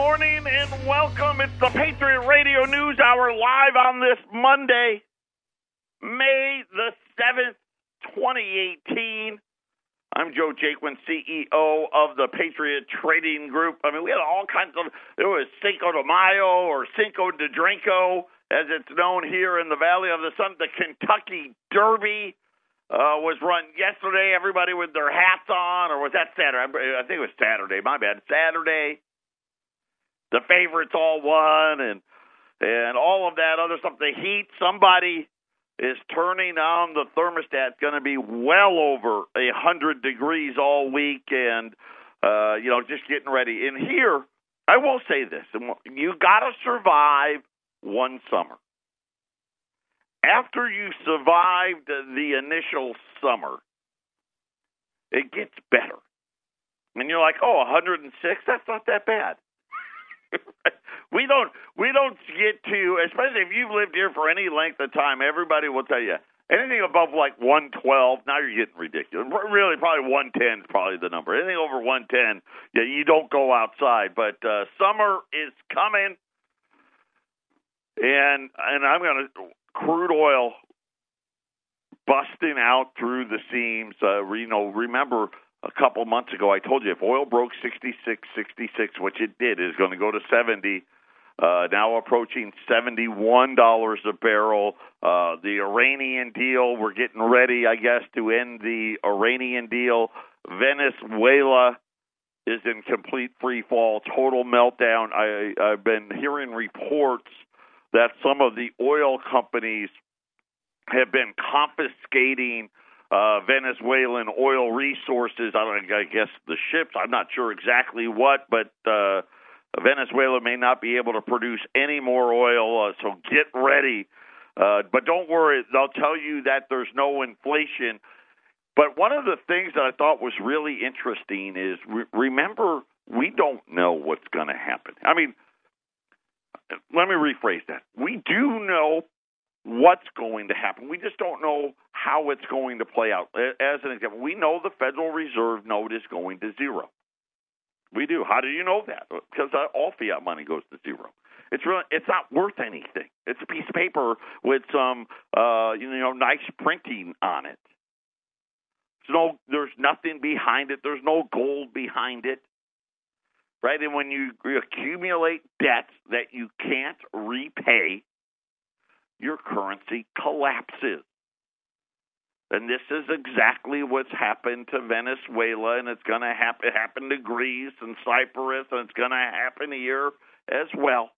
morning and welcome. It's the Patriot Radio News Hour live on this Monday, May the 7th, 2018. I'm Joe Jaquin, CEO of the Patriot Trading Group. I mean, we had all kinds of, there was Cinco de Mayo or Cinco de Drinko, as it's known here in the Valley of the Sun. The Kentucky Derby uh, was run yesterday. Everybody with their hats on, or was that Saturday? I think it was Saturday. My bad. Saturday. The favorites all won, and and all of that other stuff. The heat. Somebody is turning on the thermostat. It's going to be well over a hundred degrees all week, and uh, you know, just getting ready. And here, I will say this: you got to survive one summer. After you survived the initial summer, it gets better. And you're like, oh, 106? That's not that bad. we don't we don't get to especially if you've lived here for any length of time everybody will tell you anything above like 112 now you're getting ridiculous. Really probably 110 is probably the number. Anything over 110 yeah you don't go outside. But uh summer is coming. And and I'm to crude oil busting out through the seams. Uh you know remember a couple months ago, I told you if oil broke 66, 66, which it did, is going to go to 70. Uh, now approaching $71 a barrel. Uh, the Iranian deal, we're getting ready, I guess, to end the Iranian deal. Venezuela is in complete free fall, total meltdown. I, I've been hearing reports that some of the oil companies have been confiscating uh, Venezuelan oil resources. I don't. I guess the ships. I'm not sure exactly what, but uh, Venezuela may not be able to produce any more oil. Uh, so get ready. Uh, but don't worry. They'll tell you that there's no inflation. But one of the things that I thought was really interesting is re- remember we don't know what's going to happen. I mean, let me rephrase that. We do know what's going to happen. We just don't know how it's going to play out. As an example, we know the Federal Reserve note is going to zero. We do. How do you know that? Because uh, all fiat money goes to zero. It's really, it's not worth anything. It's a piece of paper with some, uh, you know, nice printing on it. There's no, there's nothing behind it. There's no gold behind it, right? And when you accumulate debts that you can't repay, your currency collapses. And this is exactly what's happened to Venezuela, and it's going to happen, happen to Greece and Cyprus, and it's going to happen here as well.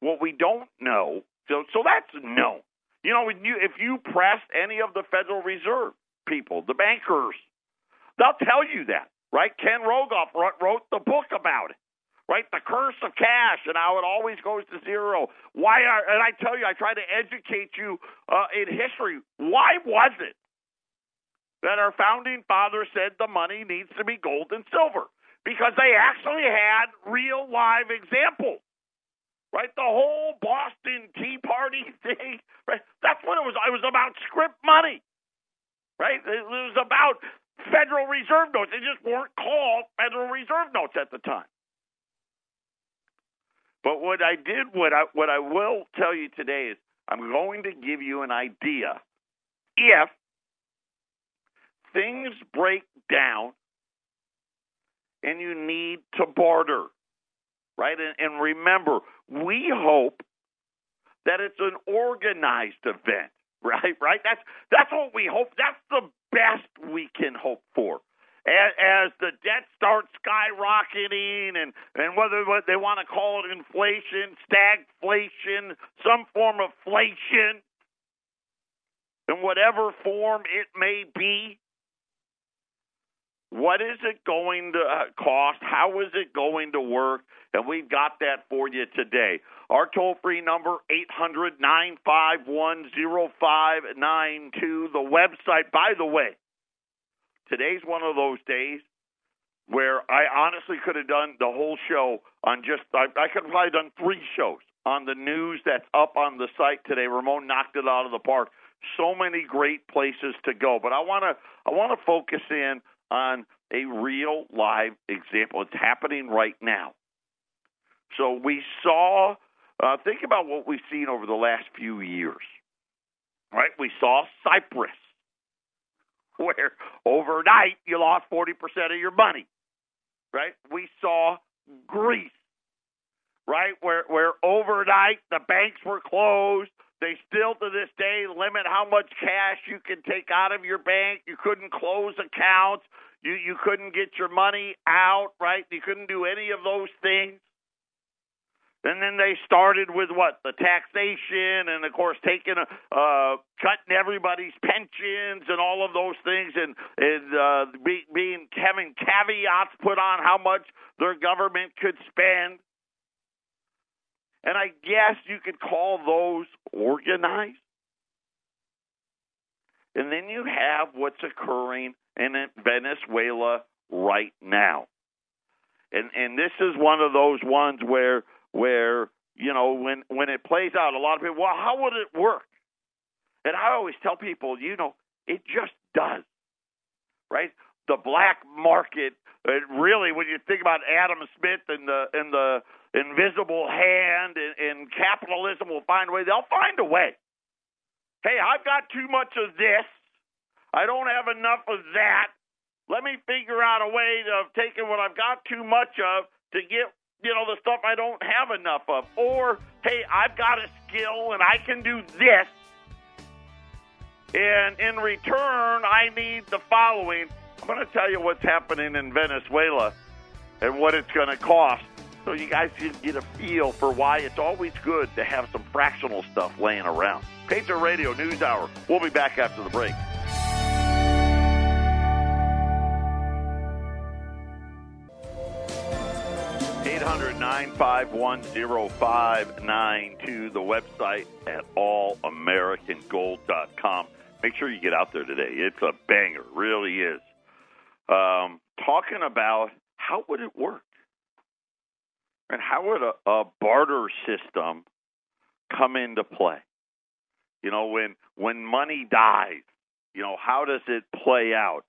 What we don't know, so so that's known. You know, you, if you press any of the Federal Reserve people, the bankers, they'll tell you that, right? Ken Rogoff wrote the book about it right? The curse of cash and how it always goes to zero. Why are and I tell you, I try to educate you uh, in history. Why was it that our founding fathers said the money needs to be gold and silver? Because they actually had real live examples. Right, the whole Boston Tea Party thing. Right, that's what it was. It was about script money. Right, it was about Federal Reserve notes. They just weren't called Federal Reserve notes at the time. But what I did, what I what I will tell you today is, I'm going to give you an idea if things break down and you need to barter, right? And, and remember, we hope that it's an organized event, right? Right? That's that's what we hope. That's the best we can hope for as, as the debt starts skyrocketing and, and whether what they want to call it inflation, stagflation, some form of inflation, in whatever form it may be, what is it going to uh, cost? How is it going to work? And we've got that for you today. Our toll free number, 800 951 0592. The website, by the way, Today's one of those days where I honestly could have done the whole show on just I, I could have probably done three shows on the news that's up on the site today. Ramon knocked it out of the park. So many great places to go, but I want to I want to focus in on a real live example. It's happening right now. So we saw, uh, think about what we've seen over the last few years, right? We saw Cyprus, where overnight you lost 40% of your money, right? We saw Greece, right? Where, where overnight the banks were closed. They still to this day limit how much cash you can take out of your bank. You couldn't close accounts. You you couldn't get your money out, right? You couldn't do any of those things. And then they started with what the taxation, and of course taking a, uh, cutting everybody's pensions and all of those things, and and uh, be, being having caveats put on how much their government could spend. And I guess you could call those organized. And then you have what's occurring in Venezuela right now. And and this is one of those ones where where you know when when it plays out, a lot of people, well, how would it work? And I always tell people, you know, it just does, right? The black market, it really, when you think about Adam Smith and the and the invisible hand and, and capitalism will find a way. They'll find a way. Hey, I've got too much of this. I don't have enough of that. Let me figure out a way of taking what I've got too much of to get you know, the stuff I don't have enough of. Or, hey, I've got a skill and I can do this. And in return, I need the following. I'm going to tell you what's happening in Venezuela and what it's going to cost so you guys can get a feel for why it's always good to have some fractional stuff laying around. Patriot Radio News Hour. We'll be back after the break. 800-951-0592, the website at allamericangold.com. Make sure you get out there today. It's a banger, really is. Um, talking about how would it work? And how would a, a barter system come into play? You know, when when money dies, you know, how does it play out?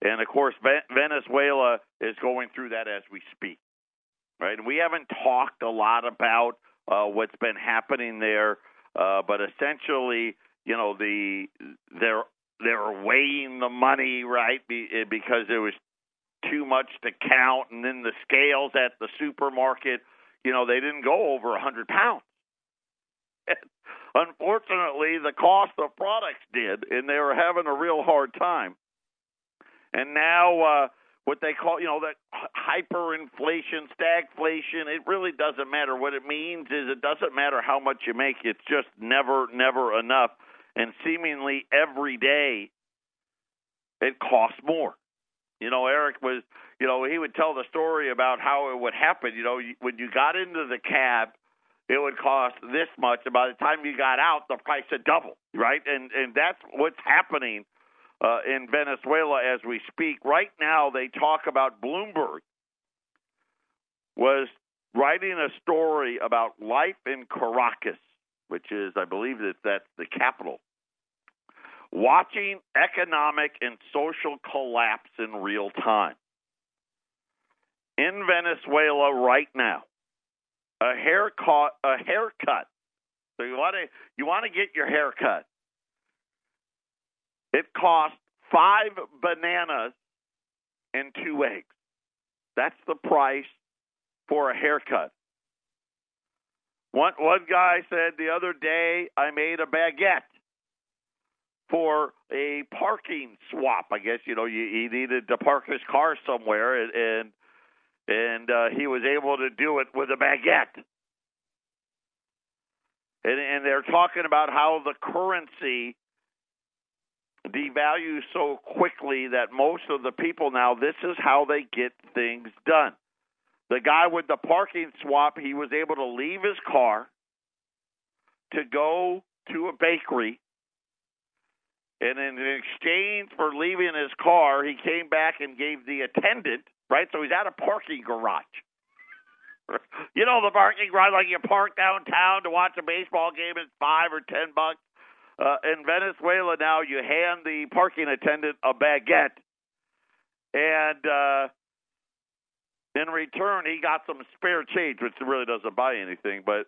And of course, Venezuela is going through that as we speak right? And we haven't talked a lot about uh, what's been happening there, uh, but essentially, you know, the they're they're weighing the money right eh, because it was too much to count, and then the scales at the supermarket, you know, they didn't go over a hundred pounds. Unfortunately, the cost of products did, and they were having a real hard time. And now, uh, what they call, you know, that hyperinflation, stagflation. It really doesn't matter. What it means is it doesn't matter how much you make. It's just never, never enough. And seemingly every day, it costs more. You know, Eric was, you know, he would tell the story about how it would happen. You know, when you got into the cab, it would cost this much, and by the time you got out, the price had doubled, right? And and that's what's happening uh, in Venezuela as we speak. Right now, they talk about Bloomberg was writing a story about life in Caracas, which is, I believe, that that's the capital. Watching economic and social collapse in real time. In Venezuela right now, a haircut, a haircut. So you want to you want to get your hair cut. It costs five bananas and two eggs. That's the price for a haircut. One one guy said the other day I made a baguette for a parking swap. I guess you know you, he needed to park his car somewhere, and and, and uh, he was able to do it with a baguette. And, and they're talking about how the currency devalue so quickly that most of the people now, this is how they get things done. The guy with the parking swap, he was able to leave his car to go to a bakery. And in exchange for leaving his car, he came back and gave the attendant, right? So he's at a parking garage. you know the parking garage, like you park downtown to watch a baseball game, it's five or ten bucks. Uh, in Venezuela now, you hand the parking attendant a baguette, and uh, In return, he got some spare change, which really doesn't buy anything. But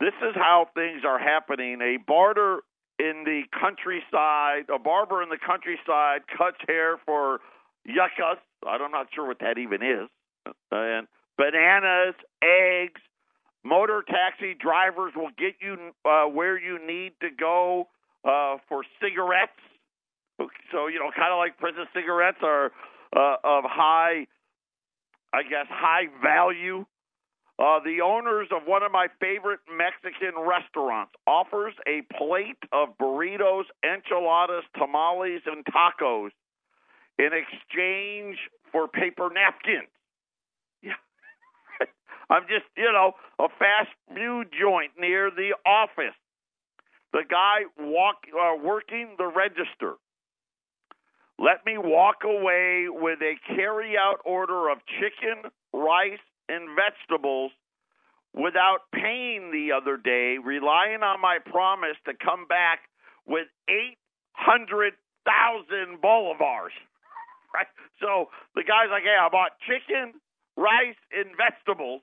this is how things are happening. A barter in the countryside, a barber in the countryside cuts hair for yuccas. I'm not sure what that even is. And bananas, eggs, motor taxi drivers will get you uh, where you need to go uh, for cigarettes. So you know, kind of like prison cigarettes are uh, of high, I guess, high value. Uh, the owners of one of my favorite Mexican restaurants offers a plate of burritos, enchiladas, tamales, and tacos in exchange for paper napkins. I'm just, you know, a fast food joint near the office. The guy walk uh, working the register let me walk away with a carry out order of chicken, rice, and vegetables without paying the other day, relying on my promise to come back with 800,000 bolivars. Right? So the guy's like, hey, I bought chicken, rice, and vegetables,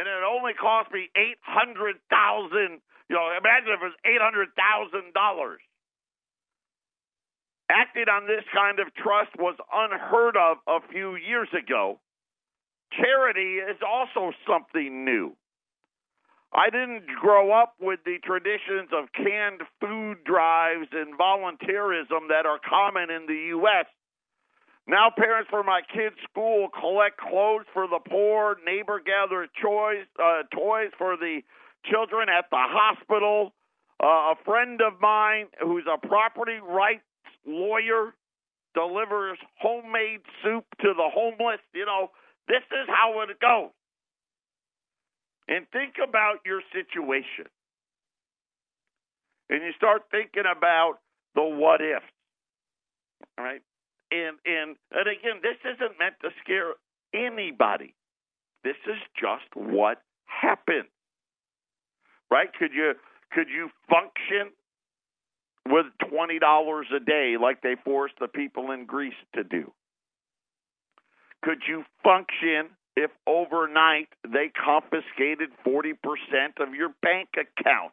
and it only cost me 800,000. You know, imagine if it was $800,000. Acting on this kind of trust was unheard of a few years ago. Charity is also something new. I didn't grow up with the traditions of canned food drives and volunteerism that are common in the U.S. Now, parents for my kids' school collect clothes for the poor, neighbor gather toys, uh, toys for the children at the hospital. Uh, a friend of mine who's a property rights lawyer delivers homemade soup to the homeless. You know, this is how it goes. And think about your situation. And you start thinking about the what ifs. All right? And and and again, this isn't meant to scare anybody. This is just what happened. Right? Could you could you function with $20 a day like they forced the people in Greece to do? Could you function if overnight they confiscated 40% of your bank account,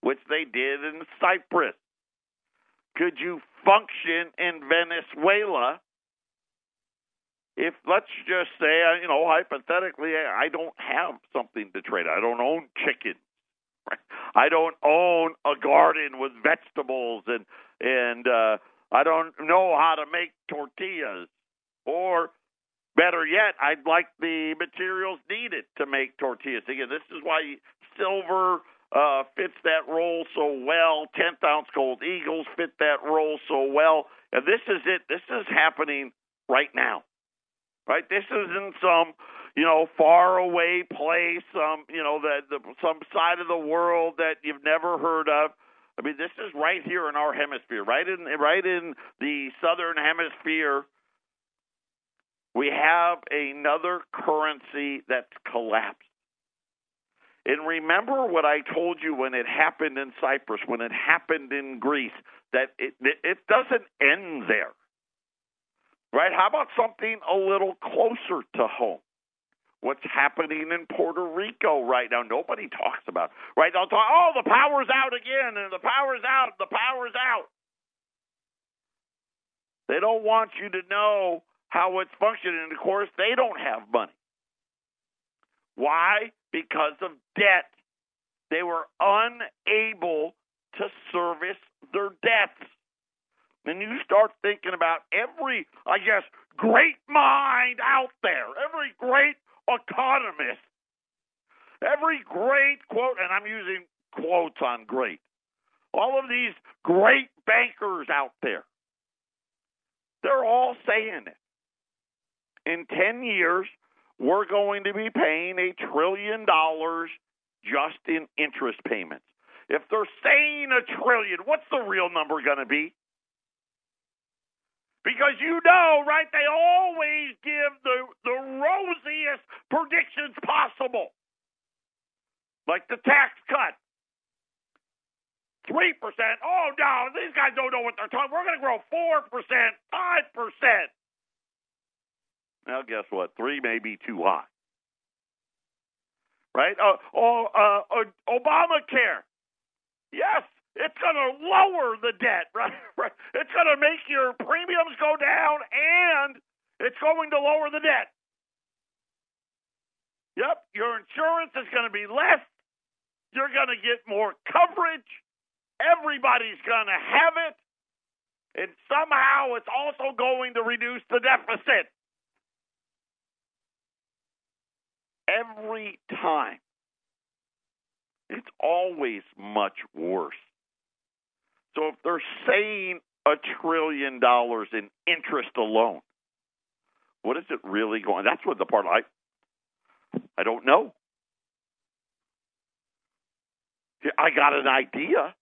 which they did in Cyprus? Could you function in Venezuela if, let's just say, you know, hypothetically, I don't have something to trade? I don't own chicken I don't own a garden with vegetables and and uh, I don't know how to make tortillas. Or better yet, I'd like the materials needed to make tortillas. Again, this is why silver uh, fits that role so well. Tenth ounce gold eagles fit that role so well. And this is it. This is happening right now. Right? This isn't some you know, far away place, some, you know, that the, some side of the world that you've never heard of. I mean, this is right here in our hemisphere, right in right in the southern hemisphere. We have another currency that's collapsed. And remember what I told you when it happened in Cyprus, when it happened in Greece, that it it doesn't end there. Right? How about something a little closer to home? what's happening in Puerto Rico right now. Nobody talks about. Right? They'll talk, oh, the power's out again, and the power's out, the power's out. They don't want you to know how it's functioning. And of course, they don't have money. Why? Because of debt. They were unable to service their debts. And you start thinking about every, I guess, great mind out there, every great economist, every great quote, and I'm using quotes on great, all of these great bankers out there, they're all saying it. In 10 years, we're going to be paying a trillion dollars just in interest payments. If they're saying a trillion, what's the real number going to be? Because you know, right, they always give the, the rosiest predictions possible. Like the tax cut. 3%. Oh, no, these guys don't know what they're talking We're going to grow 4%, 5%. Now, guess what? Three may be too high. Right? Uh, oh, uh, uh, Obamacare. Yes, it's going to lower the debt. Right? It's going to make your premiums go down, and it's going to lower the debt. Yep, your insurance is going to be less. You're going to get more coverage. Everybody's going to have it. And somehow it's also going to reduce the deficit. Every time. It's always much worse. So if they're saying a trillion dollars in interest alone, what is it really going? That's what the part I I don't know. I got an idea.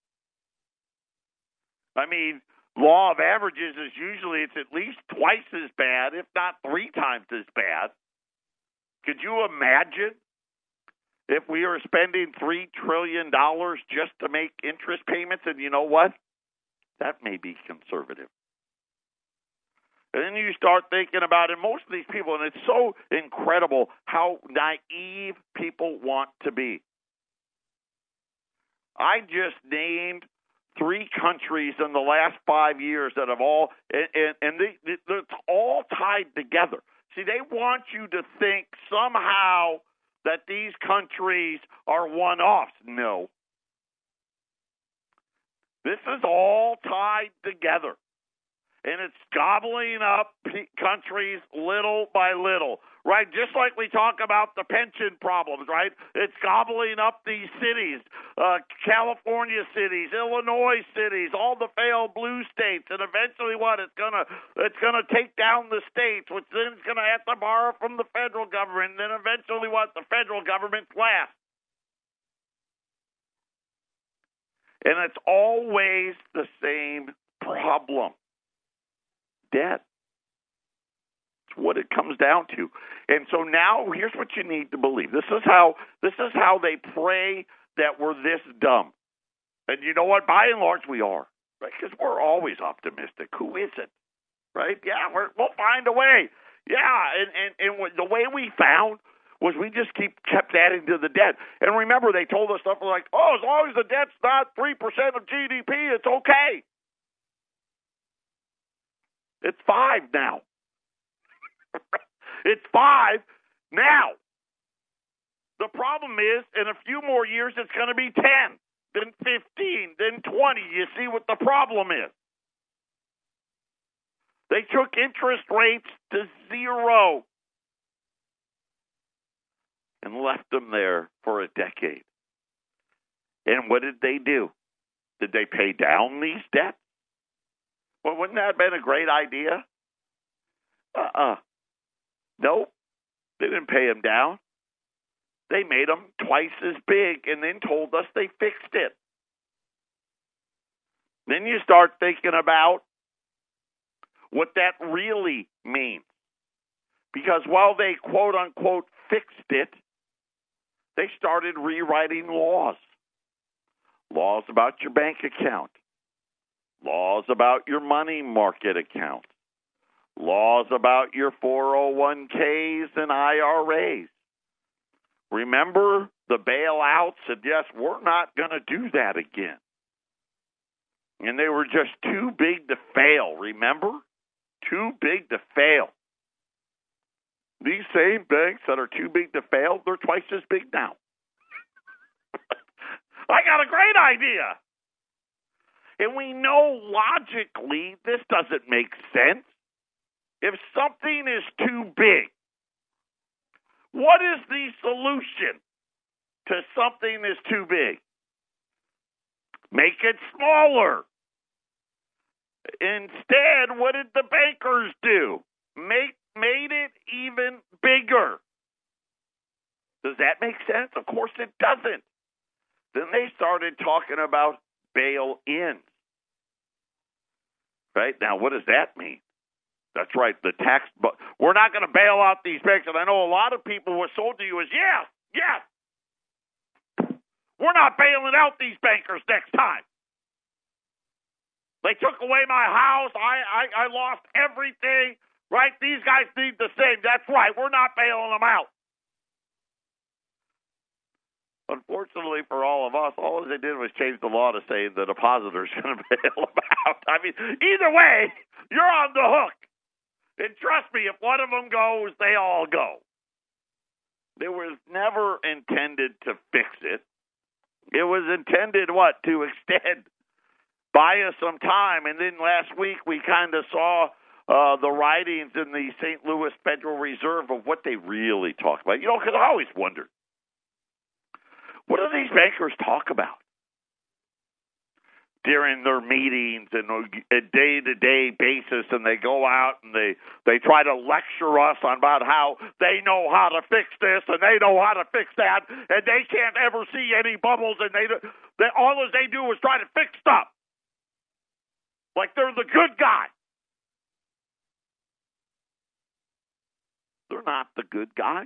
I mean, law of averages is usually it's at least twice as bad, if not three times as bad. Could you imagine if we are spending three trillion dollars just to make interest payments? And you know what? That may be conservative. And then you start thinking about it. Most of these people, and it's so incredible how naive people want to be. I just named three countries in the last five years that have all, and, and, and they, it's all tied together. See, they want you to think somehow that these countries are one offs. No. This is all tied together and it's gobbling up countries little by little, right? Just like we talk about the pension problems, right? It's gobbling up these cities, uh, California cities, Illinois cities, all the failed blue states, and eventually, what? It's gonna it's gonna take down the states, which then it's gonna have to borrow from the federal government, and then eventually, what? The federal government's last. And it's always the same problem debt. It's what it comes down to. And so now here's what you need to believe. This is how this is how they pray that we're this dumb. And you know what? By and large, we are. Right? Because we're always optimistic. Who isn't? Right? Yeah, we're, we'll find a way. Yeah, and, and, and the way we found was we just keep kept adding to the debt. And remember, they told us stuff like, "Oh, as long as the debt's not three percent of GDP, it's okay." It's five now. it's five now. The problem is, in a few more years, it's going to be 10, then 15, then 20. You see what the problem is. They took interest rates to zero and left them there for a decade. And what did they do? Did they pay down these debts? Well, wouldn't that have been a great idea? Uh-uh. Nope. They didn't pay him down. They made him twice as big and then told us they fixed it. Then you start thinking about what that really means. Because while they quote unquote fixed it, they started rewriting laws. Laws about your bank account, laws about your money market account, laws about your 401ks and IRAs. Remember the bailouts said, yes, we're not going to do that again. And they were just too big to fail, remember? Too big to fail. These same banks that are too big to fail, they're twice as big now. I got a great idea. And we know logically this doesn't make sense. If something is too big, what is the solution to something that's too big? Make it smaller. Instead, what did the bankers do? Make made it even bigger. Does that make sense? Of course it doesn't. Then they started talking about bail ins. Right? Now, what does that mean? That's right, the tax. But we're not going to bail out these banks. And I know a lot of people were sold to you as, yeah, yeah, we're not bailing out these bankers next time. They took away my house. I, I, I lost everything. Right? These guys need the same. That's right. We're not bailing them out. Unfortunately for all of us, all they did was change the law to say the depositor's going to bail them out. I mean, either way, you're on the hook. And trust me, if one of them goes, they all go. It was never intended to fix it. It was intended, what, to extend, buy us some time. And then last week we kind of saw uh, the writings in the St. Louis Federal Reserve of what they really talk about. You know, because I always wondered what do these bankers talk about during their meetings and a day to day basis? And they go out and they they try to lecture us on about how they know how to fix this and they know how to fix that, and they can't ever see any bubbles, and they, they all they do is try to fix stuff like they're the good guy. They're not the good guy.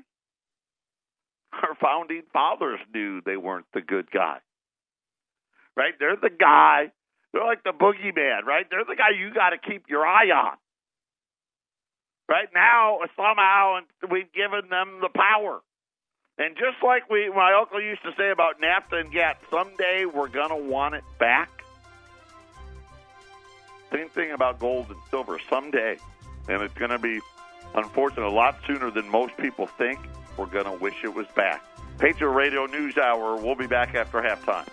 Our founding fathers knew they weren't the good guy. Right? They're the guy. They're like the boogeyman, right? They're the guy you got to keep your eye on. Right now, somehow we've given them the power. And just like we, my uncle used to say about NAFTA and GATT, someday we're going to want it back. Same thing about gold and silver. Someday. And it's going to be, unfortunately, a lot sooner than most people think. We're going to wish it was back. Patriot Radio News Hour. We'll be back after halftime.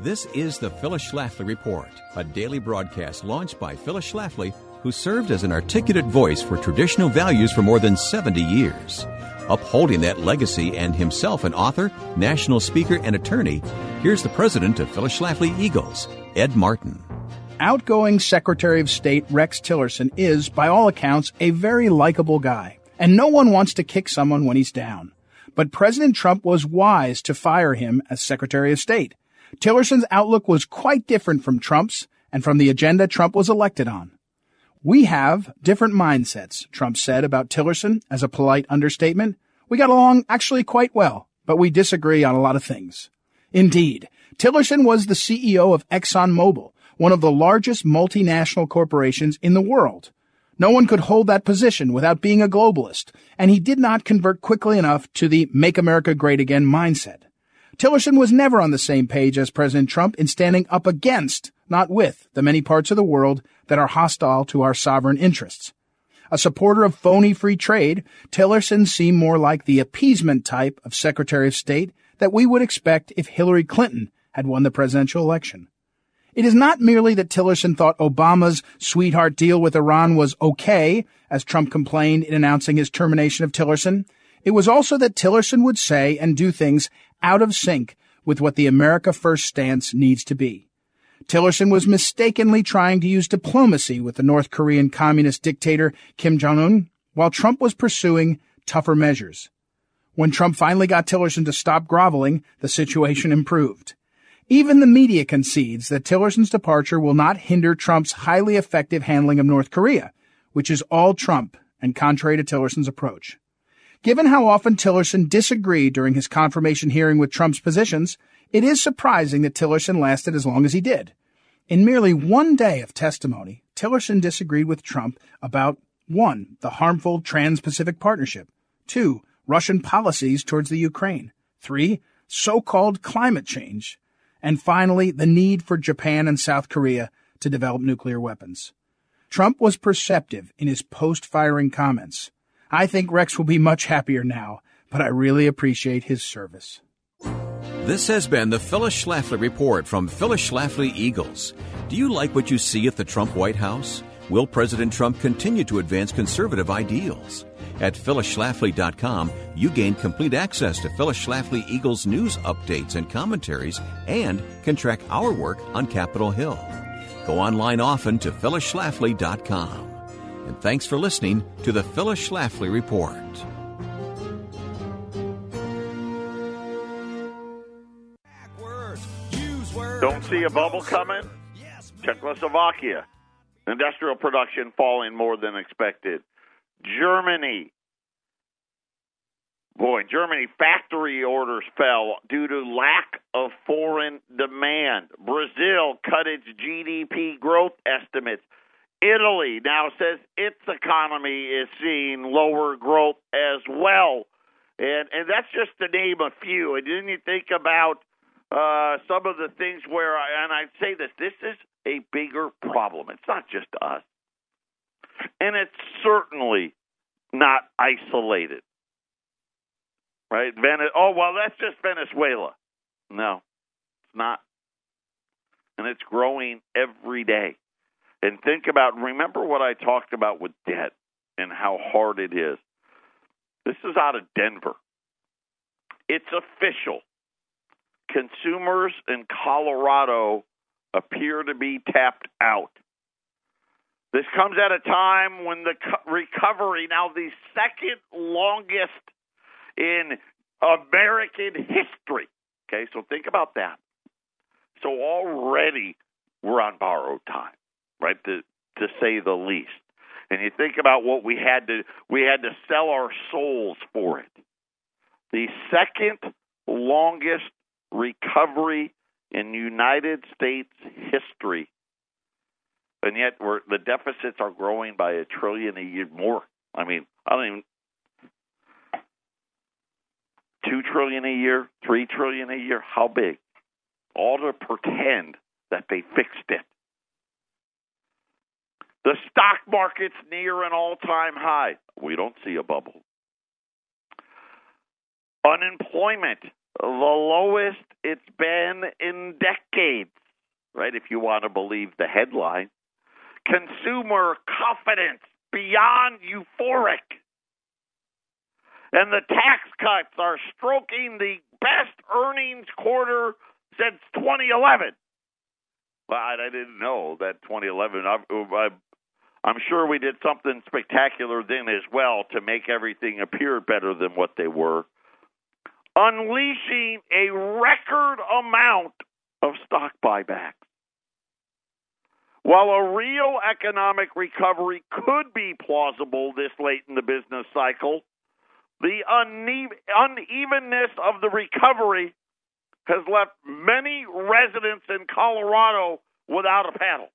This is the Phyllis Schlafly Report, a daily broadcast launched by Phyllis Schlafly, who served as an articulate voice for traditional values for more than 70 years. Upholding that legacy and himself an author, national speaker, and attorney, here's the president of Phyllis Schlafly Eagles, Ed Martin. Outgoing Secretary of State Rex Tillerson is, by all accounts, a very likable guy, and no one wants to kick someone when he's down. But President Trump was wise to fire him as Secretary of State. Tillerson's outlook was quite different from Trump's and from the agenda Trump was elected on. We have different mindsets, Trump said about Tillerson as a polite understatement. We got along actually quite well, but we disagree on a lot of things. Indeed, Tillerson was the CEO of ExxonMobil, one of the largest multinational corporations in the world. No one could hold that position without being a globalist, and he did not convert quickly enough to the Make America Great Again mindset. Tillerson was never on the same page as President Trump in standing up against, not with, the many parts of the world that are hostile to our sovereign interests. A supporter of phony free trade, Tillerson seemed more like the appeasement type of Secretary of State that we would expect if Hillary Clinton had won the presidential election. It is not merely that Tillerson thought Obama's sweetheart deal with Iran was okay, as Trump complained in announcing his termination of Tillerson. It was also that Tillerson would say and do things out of sync with what the America First stance needs to be. Tillerson was mistakenly trying to use diplomacy with the North Korean communist dictator Kim Jong-un, while Trump was pursuing tougher measures. When Trump finally got Tillerson to stop groveling, the situation improved. Even the media concedes that Tillerson's departure will not hinder Trump's highly effective handling of North Korea, which is all Trump and contrary to Tillerson's approach. Given how often Tillerson disagreed during his confirmation hearing with Trump's positions, it is surprising that Tillerson lasted as long as he did. In merely one day of testimony, Tillerson disagreed with Trump about 1. The harmful Trans-Pacific Partnership. 2. Russian policies towards the Ukraine. 3. So-called climate change and finally, the need for Japan and South Korea to develop nuclear weapons. Trump was perceptive in his post-firing comments. I think Rex will be much happier now, but I really appreciate his service. This has been the Phyllis Schlafly Report from Phyllis Schlafly Eagles. Do you like what you see at the Trump White House? Will President Trump continue to advance conservative ideals? At phyllisschlafly.com, you gain complete access to Phyllis Schlafly Eagles news updates and commentaries and can track our work on Capitol Hill. Go online often to phyllisschlafly.com. And thanks for listening to the Phyllis Schlafly Report. Don't see a bubble coming? Czechoslovakia. Industrial production falling more than expected. Germany. Boy, Germany factory orders fell due to lack of foreign demand. Brazil cut its GDP growth estimates. Italy now says its economy is seeing lower growth as well. And and that's just to name a few. And then you think about uh, some of the things where, I, and I'd say this: this is a bigger problem. It's not just us, and it's certainly not isolated. Right? Vene- oh well, that's just Venezuela. No, it's not, and it's growing every day. And think about, remember what I talked about with debt and how hard it is. This is out of Denver. It's official. Consumers in Colorado appear to be tapped out. This comes at a time when the recovery, now the second longest in American history. Okay, so think about that. So already we're on borrowed time, right? To to say the least. And you think about what we had to we had to sell our souls for it. The second longest recovery in United States history. And yet we're the deficits are growing by a trillion a year more. I mean, I don't even two trillion a year, three trillion a year. How big? All to pretend that they fixed it. The stock market's near an all time high. We don't see a bubble. Unemployment, the lowest it's been in decades, right? If you want to believe the headline. Consumer confidence beyond euphoric. And the tax cuts are stroking the best earnings quarter since 2011. Well, I didn't know that 2011. I, I'm sure we did something spectacular then as well to make everything appear better than what they were. Unleashing a record amount of stock buybacks. While a real economic recovery could be plausible this late in the business cycle, the unevenness of the recovery has left many residents in Colorado without a paddle.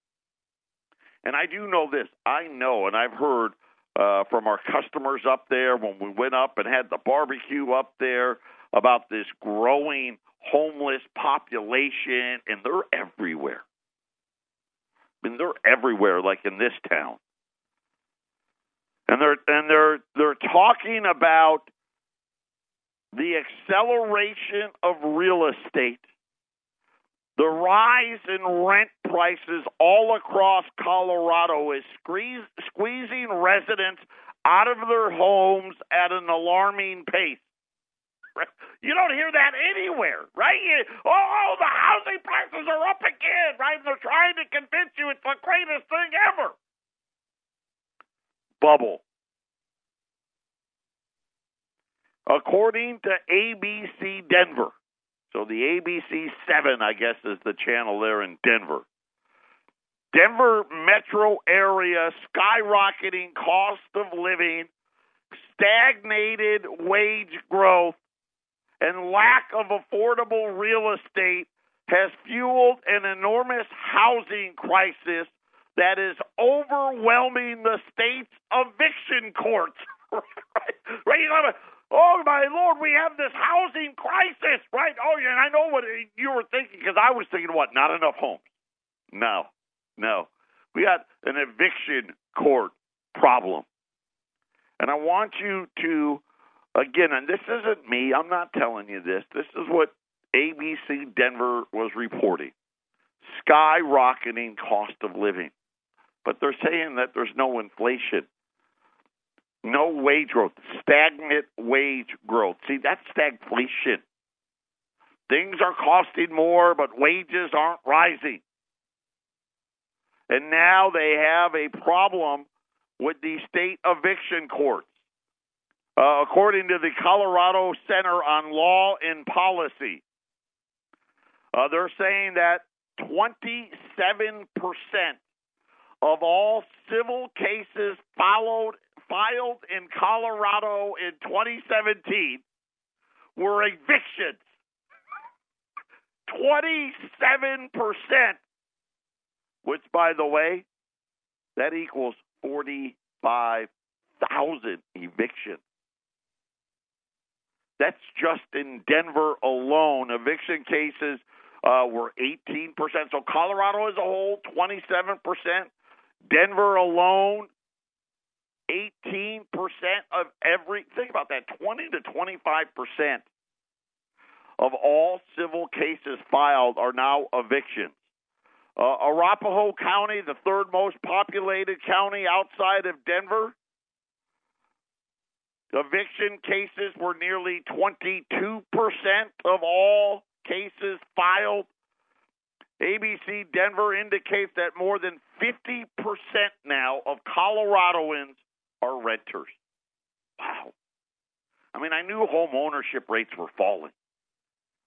And I do know this. I know, and I've heard uh, from our customers up there when we went up and had the barbecue up there about this growing homeless population, and they're everywhere. I mean, they're everywhere, like in this town. And they're and they're they're talking about the acceleration of real estate the rise in rent prices all across Colorado is squeeze, squeezing residents out of their homes at an alarming pace. You don't hear that anywhere, right? You, oh, the housing prices are up again, right? They're trying to convince you it's the greatest thing ever. Bubble. According to ABC Denver, so the ABC 7, I guess, is the channel there in Denver. Denver metro area skyrocketing cost of living, stagnated wage growth, and lack of affordable real estate has fueled an enormous housing crisis that is overwhelming the state's eviction courts. right? right? Oh my lord, we have this housing crisis, right? Oh, yeah, and I know what you were thinking because I was thinking, what? Not enough homes? No, no. We got an eviction court problem, and I want you to, again, and this isn't me. I'm not telling you this. This is what ABC Denver was reporting: skyrocketing cost of living, but they're saying that there's no inflation no wage growth, stagnant wage growth. See, that's stagflation. Things are costing more, but wages aren't rising. And now they have a problem with the state eviction courts. Uh, according to the Colorado Center on Law and Policy, uh, they're saying that 27% of all civil cases followed filed in Colorado in 2017, were evictions. 27%, which, by the way, that equals 45,000 evictions. That's just in Denver alone. Eviction cases uh, were 18%. So Colorado as a whole, 27%. Denver alone, 18% of every, think about that, 20 to 25% of all civil cases filed are now evictions. Uh, Arapahoe County, the third most populated county outside of Denver, eviction cases were nearly 22% of all cases filed. ABC Denver indicates that more than 50% now of Coloradoans are renters. Wow. I mean, I knew home ownership rates were falling,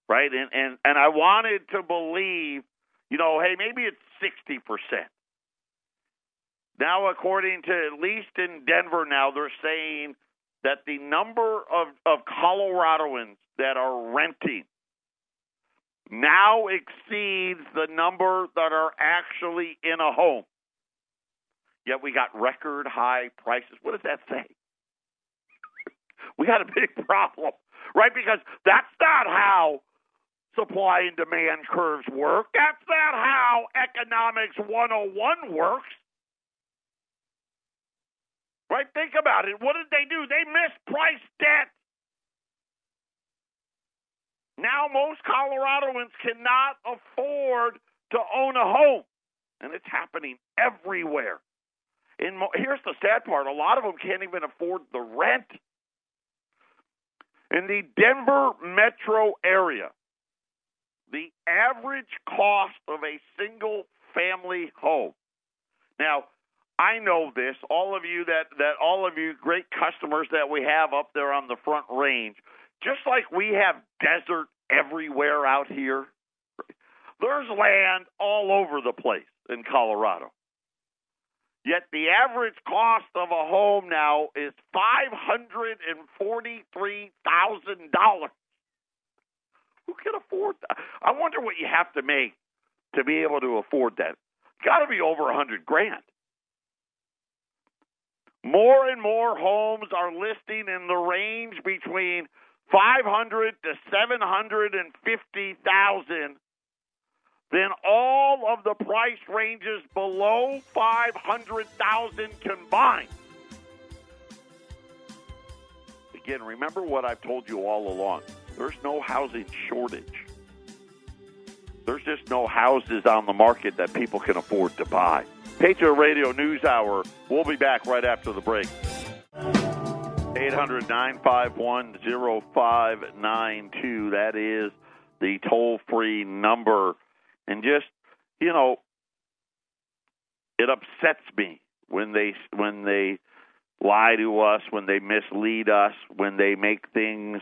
right? And and and I wanted to believe, you know, hey, maybe it's 60%. Now, according to at least in Denver now, they're saying that the number of, of Coloradoans that are renting now exceeds the number that are actually in a home. Yet we got record high prices. What does that say? we got a big problem, right? Because that's not how supply and demand curves work. That's not how economics 101 works. Right? Think about it. What did they do? They mispriced debt. Now most Coloradoans cannot afford to own a home, and it's happening everywhere. And here's the sad part: a lot of them can't even afford the rent. In the Denver metro area, the average cost of a single family home. Now, I know this. All of you that that all of you great customers that we have up there on the front range just like we have desert everywhere out here, there's land all over the place in Colorado. Yet the average cost of a home now is $543,000. Who can afford that? I wonder what you have to make to be able to afford that. Got to be over a 100 grand. More and more homes are listing in the range between 500 to 750,000 then all of the price ranges below 500,000 combined. Again, remember what I've told you all along. There's no housing shortage. There's just no houses on the market that people can afford to buy. Patriot Radio News Hour. We'll be back right after the break. 800 951 0592. That is the toll free number. And just, you know, it upsets me when they when they lie to us, when they mislead us, when they make things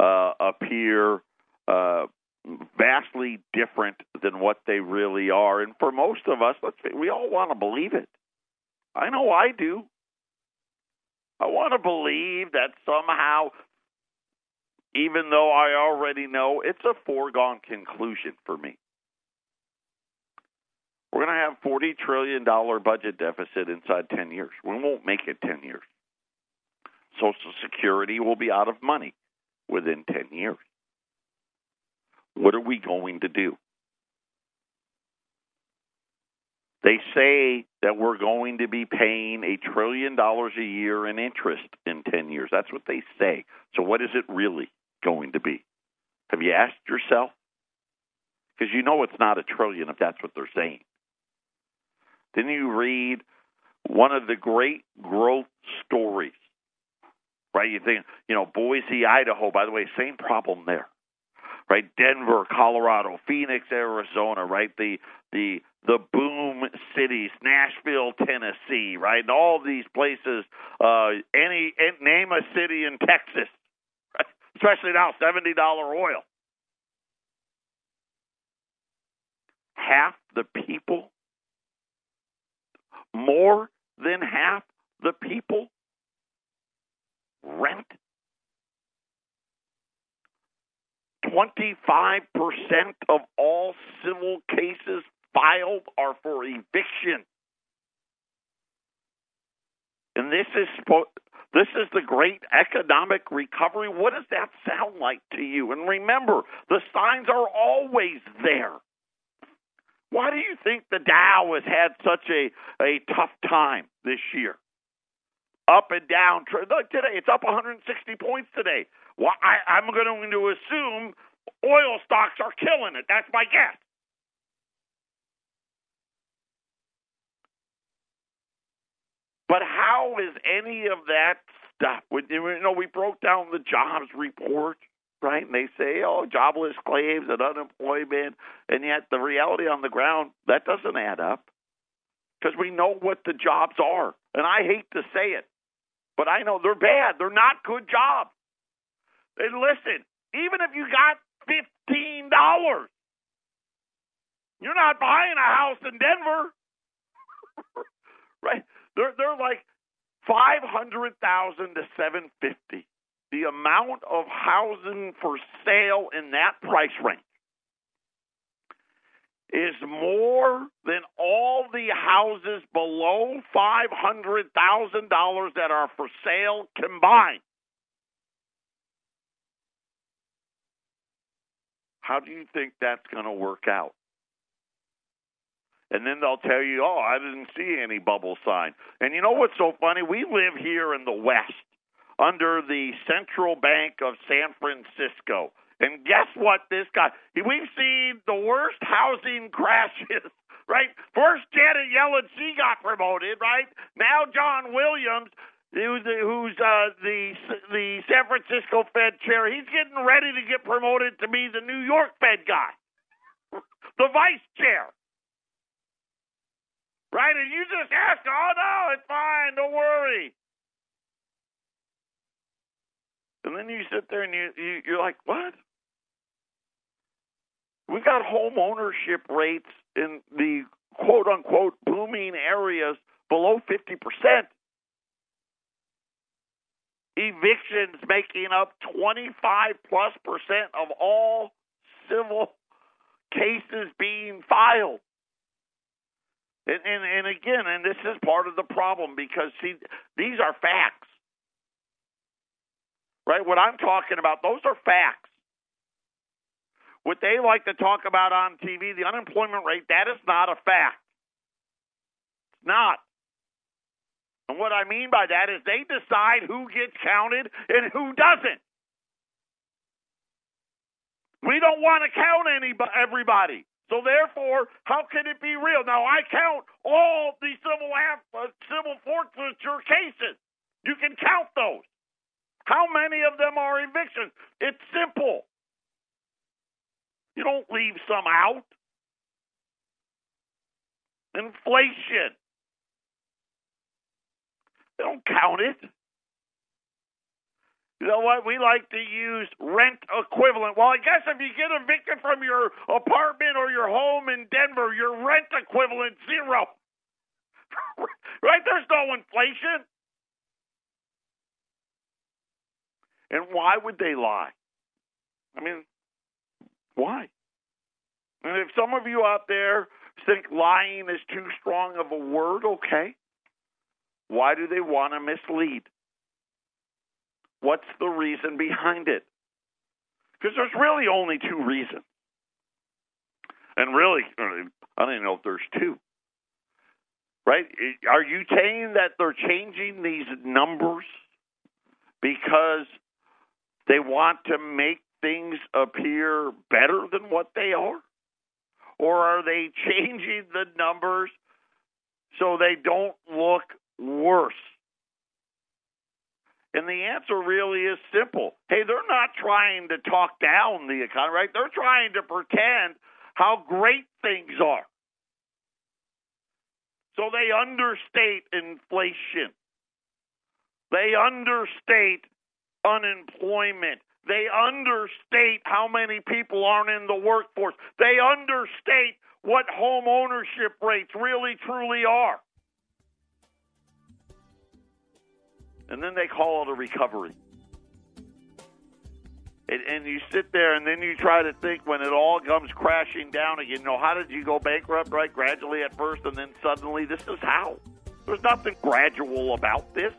uh, appear uh, vastly different than what they really are. And for most of us, let's we all want to believe it. I know I do. I want to believe that somehow, even though I already know, it's a foregone conclusion for me. We're going to have $40 trillion budget deficit inside 10 years. We won't make it 10 years. Social Security will be out of money within 10 years. What are we going to do? They say that we're going to be paying a trillion dollars a year in interest in 10 years. That's what they say. So, what is it really going to be? Have you asked yourself? Because you know it's not a trillion if that's what they're saying. Then you read one of the great growth stories, right? You think, you know, Boise, Idaho, by the way, same problem there right? Denver, Colorado, Phoenix, Arizona, right? The the the boom cities, Nashville, Tennessee, right? And all these places. Uh, any, any name a city in Texas, right? especially now, seventy dollar oil. Half the people, more than half the people, rent 25% of all civil cases filed are for eviction. And this is this is the great economic recovery. What does that sound like to you? And remember, the signs are always there. Why do you think the Dow has had such a, a tough time this year? Up and down. Look, today it's up 160 points today. Well, I, I'm going to assume oil stocks are killing it. That's my guess. But how is any of that stuff? You know, we broke down the jobs report, right? And they say, oh, jobless claims and unemployment, and yet the reality on the ground that doesn't add up because we know what the jobs are, and I hate to say it, but I know they're bad. They're not good jobs. And listen, even if you got fifteen dollars, you're not buying a house in Denver, right? They're they're like five hundred thousand to seven fifty. The amount of housing for sale in that price range is more than all the houses below five hundred thousand dollars that are for sale combined. How do you think that's going to work out? and then they'll tell you, "Oh, I didn't see any bubble sign." And you know what's so funny? We live here in the West, under the Central Bank of San Francisco, and guess what? This guy, we've seen the worst housing crashes. Right, first Janet Yellen, she got promoted. Right now, John Williams, who's, uh, the the San Francisco Fed chair, he's getting ready to get promoted to be the New York Fed guy, the vice chair. Right? And you just ask, oh, no, it's fine. Don't worry. And then you sit there and you, you you're like, what? We got home ownership rates in the quote unquote booming areas below 50%. Evictions making up 25 plus percent of all civil cases being filed. And, and, and again, and this is part of the problem because see, these are facts, right? What I'm talking about, those are facts. What they like to talk about on TV, the unemployment rate, that is not a fact. It's not. And what I mean by that is they decide who gets counted and who doesn't. We don't want to count anybody, everybody. So therefore, how can it be real? Now I count all the civil uh, civil forfeiture cases. You can count those. How many of them are evictions? It's simple. You don't leave some out. Inflation. They don't count it. You know what? We like to use rent equivalent. Well, I guess if you get evicted from your apartment or your home in Denver, your rent equivalent zero. right? There's no inflation. And why would they lie? I mean, why? And if some of you out there think lying is too strong of a word, okay. Why do they want to mislead? What's the reason behind it? Because there's really only two reasons. And really, I don't even know if there's two. Right? Are you saying that they're changing these numbers because they want to make things appear better than what they are? Or are they changing the numbers so they don't look worse? And the answer really is simple. Hey, they're not trying to talk down the economy, right? They're trying to pretend how great things are. So they understate inflation. They understate unemployment. They understate how many people aren't in the workforce. They understate what home ownership rates really truly are. And then they call it a recovery. and, and you sit there and then you try to think when it all comes crashing down again. You know, how did you go bankrupt? Right, gradually at first, and then suddenly this is how. There's nothing gradual about this.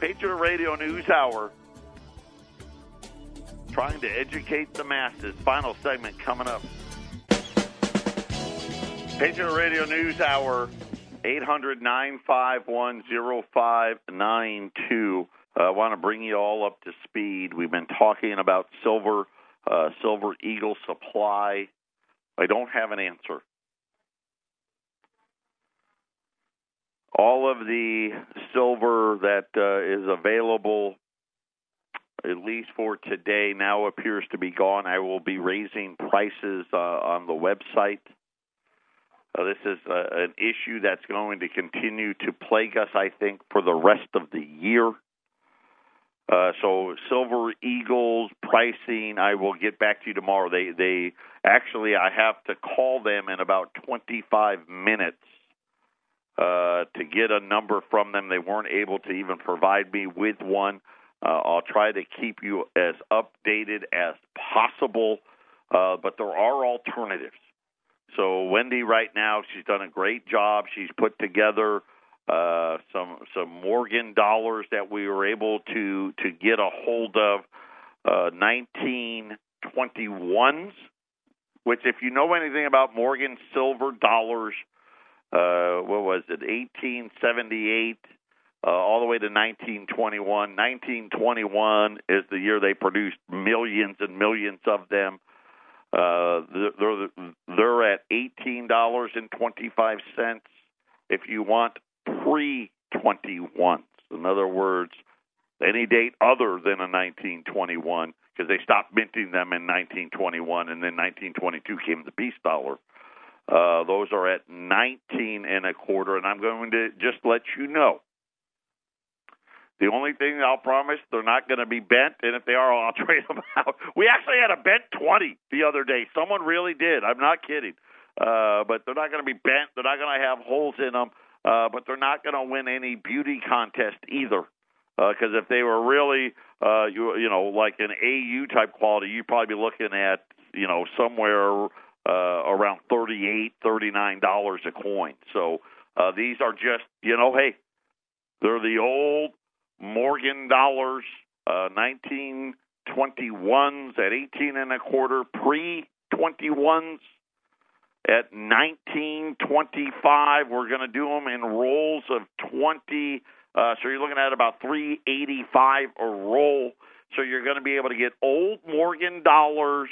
Patriot Radio News Hour, trying to educate the masses. Final segment coming up. Patriot Radio News Hour, 800 951 0592. Uh, I want to bring you all up to speed. We've been talking about silver, uh, Silver Eagle supply. I don't have an answer. All of the silver that uh, is available, at least for today, now appears to be gone. I will be raising prices uh, on the website. Uh, this is uh, an issue that's going to continue to plague us, I think, for the rest of the year. Uh, so Silver Eagles pricing, I will get back to you tomorrow. They they actually I have to call them in about 25 minutes uh, to get a number from them. They weren't able to even provide me with one. Uh, I'll try to keep you as updated as possible, uh, but there are alternatives. So Wendy, right now, she's done a great job. She's put together uh, some some Morgan dollars that we were able to to get a hold of, uh, 1921s. Which, if you know anything about Morgan silver dollars, uh, what was it, 1878 uh, all the way to 1921. 1921 is the year they produced millions and millions of them. Uh, they're they're at eighteen dollars and twenty five cents. If you want pre twenty one, in other words, any date other than a 1921, because they stopped minting them in 1921, and then 1922 came the peace dollar. Uh, those are at 19 and a quarter, and I'm going to just let you know the only thing I'll promise, they're not going to be bent, and if they are, I'll trade them out. We actually had a bent 20 the other day. Someone really did. I'm not kidding. Uh, but they're not going to be bent. They're not going to have holes in them. Uh, but they're not going to win any beauty contest either. Because uh, if they were really, uh, you you know, like an AU type quality, you'd probably be looking at you know somewhere uh, around thirty eight, thirty nine dollars a coin. So uh, these are just you know, hey, they're the old Morgan dollars, uh, 1921s at 18 and a quarter, pre 21s at 1925. We're going to do them in rolls of 20. Uh, so you're looking at about 385 a roll. So you're going to be able to get old Morgan dollars,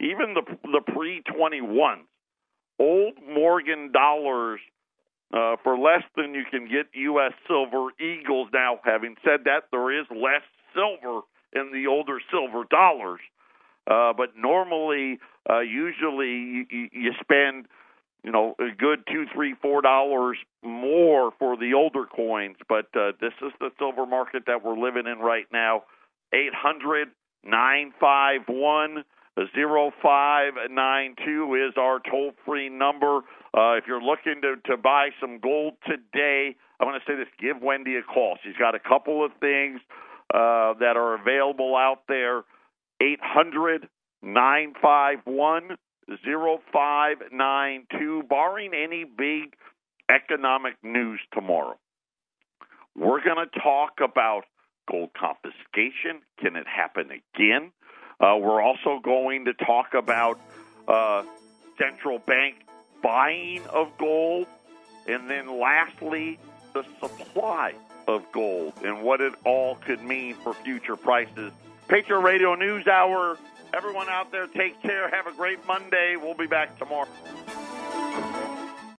even the the pre 21s, old Morgan dollars uh, for less than you can get U.S. silver eagles. Now, having said that, there is less silver in the older silver dollars, uh, but normally, uh, usually, you, you spend you know a good two, three, four dollars more for the older coins. But uh, this is the silver market that we're living in right now. Eight hundred nine five one. 0592 is our toll free number. Uh, if you're looking to, to buy some gold today, I want to say this give Wendy a call. She's got a couple of things uh, that are available out there. 800 951 0592, barring any big economic news tomorrow. We're going to talk about gold confiscation. Can it happen again? Uh, we're also going to talk about uh, central bank buying of gold. And then lastly, the supply of gold and what it all could mean for future prices. Patriot Radio News Hour. Everyone out there, take care. Have a great Monday. We'll be back tomorrow.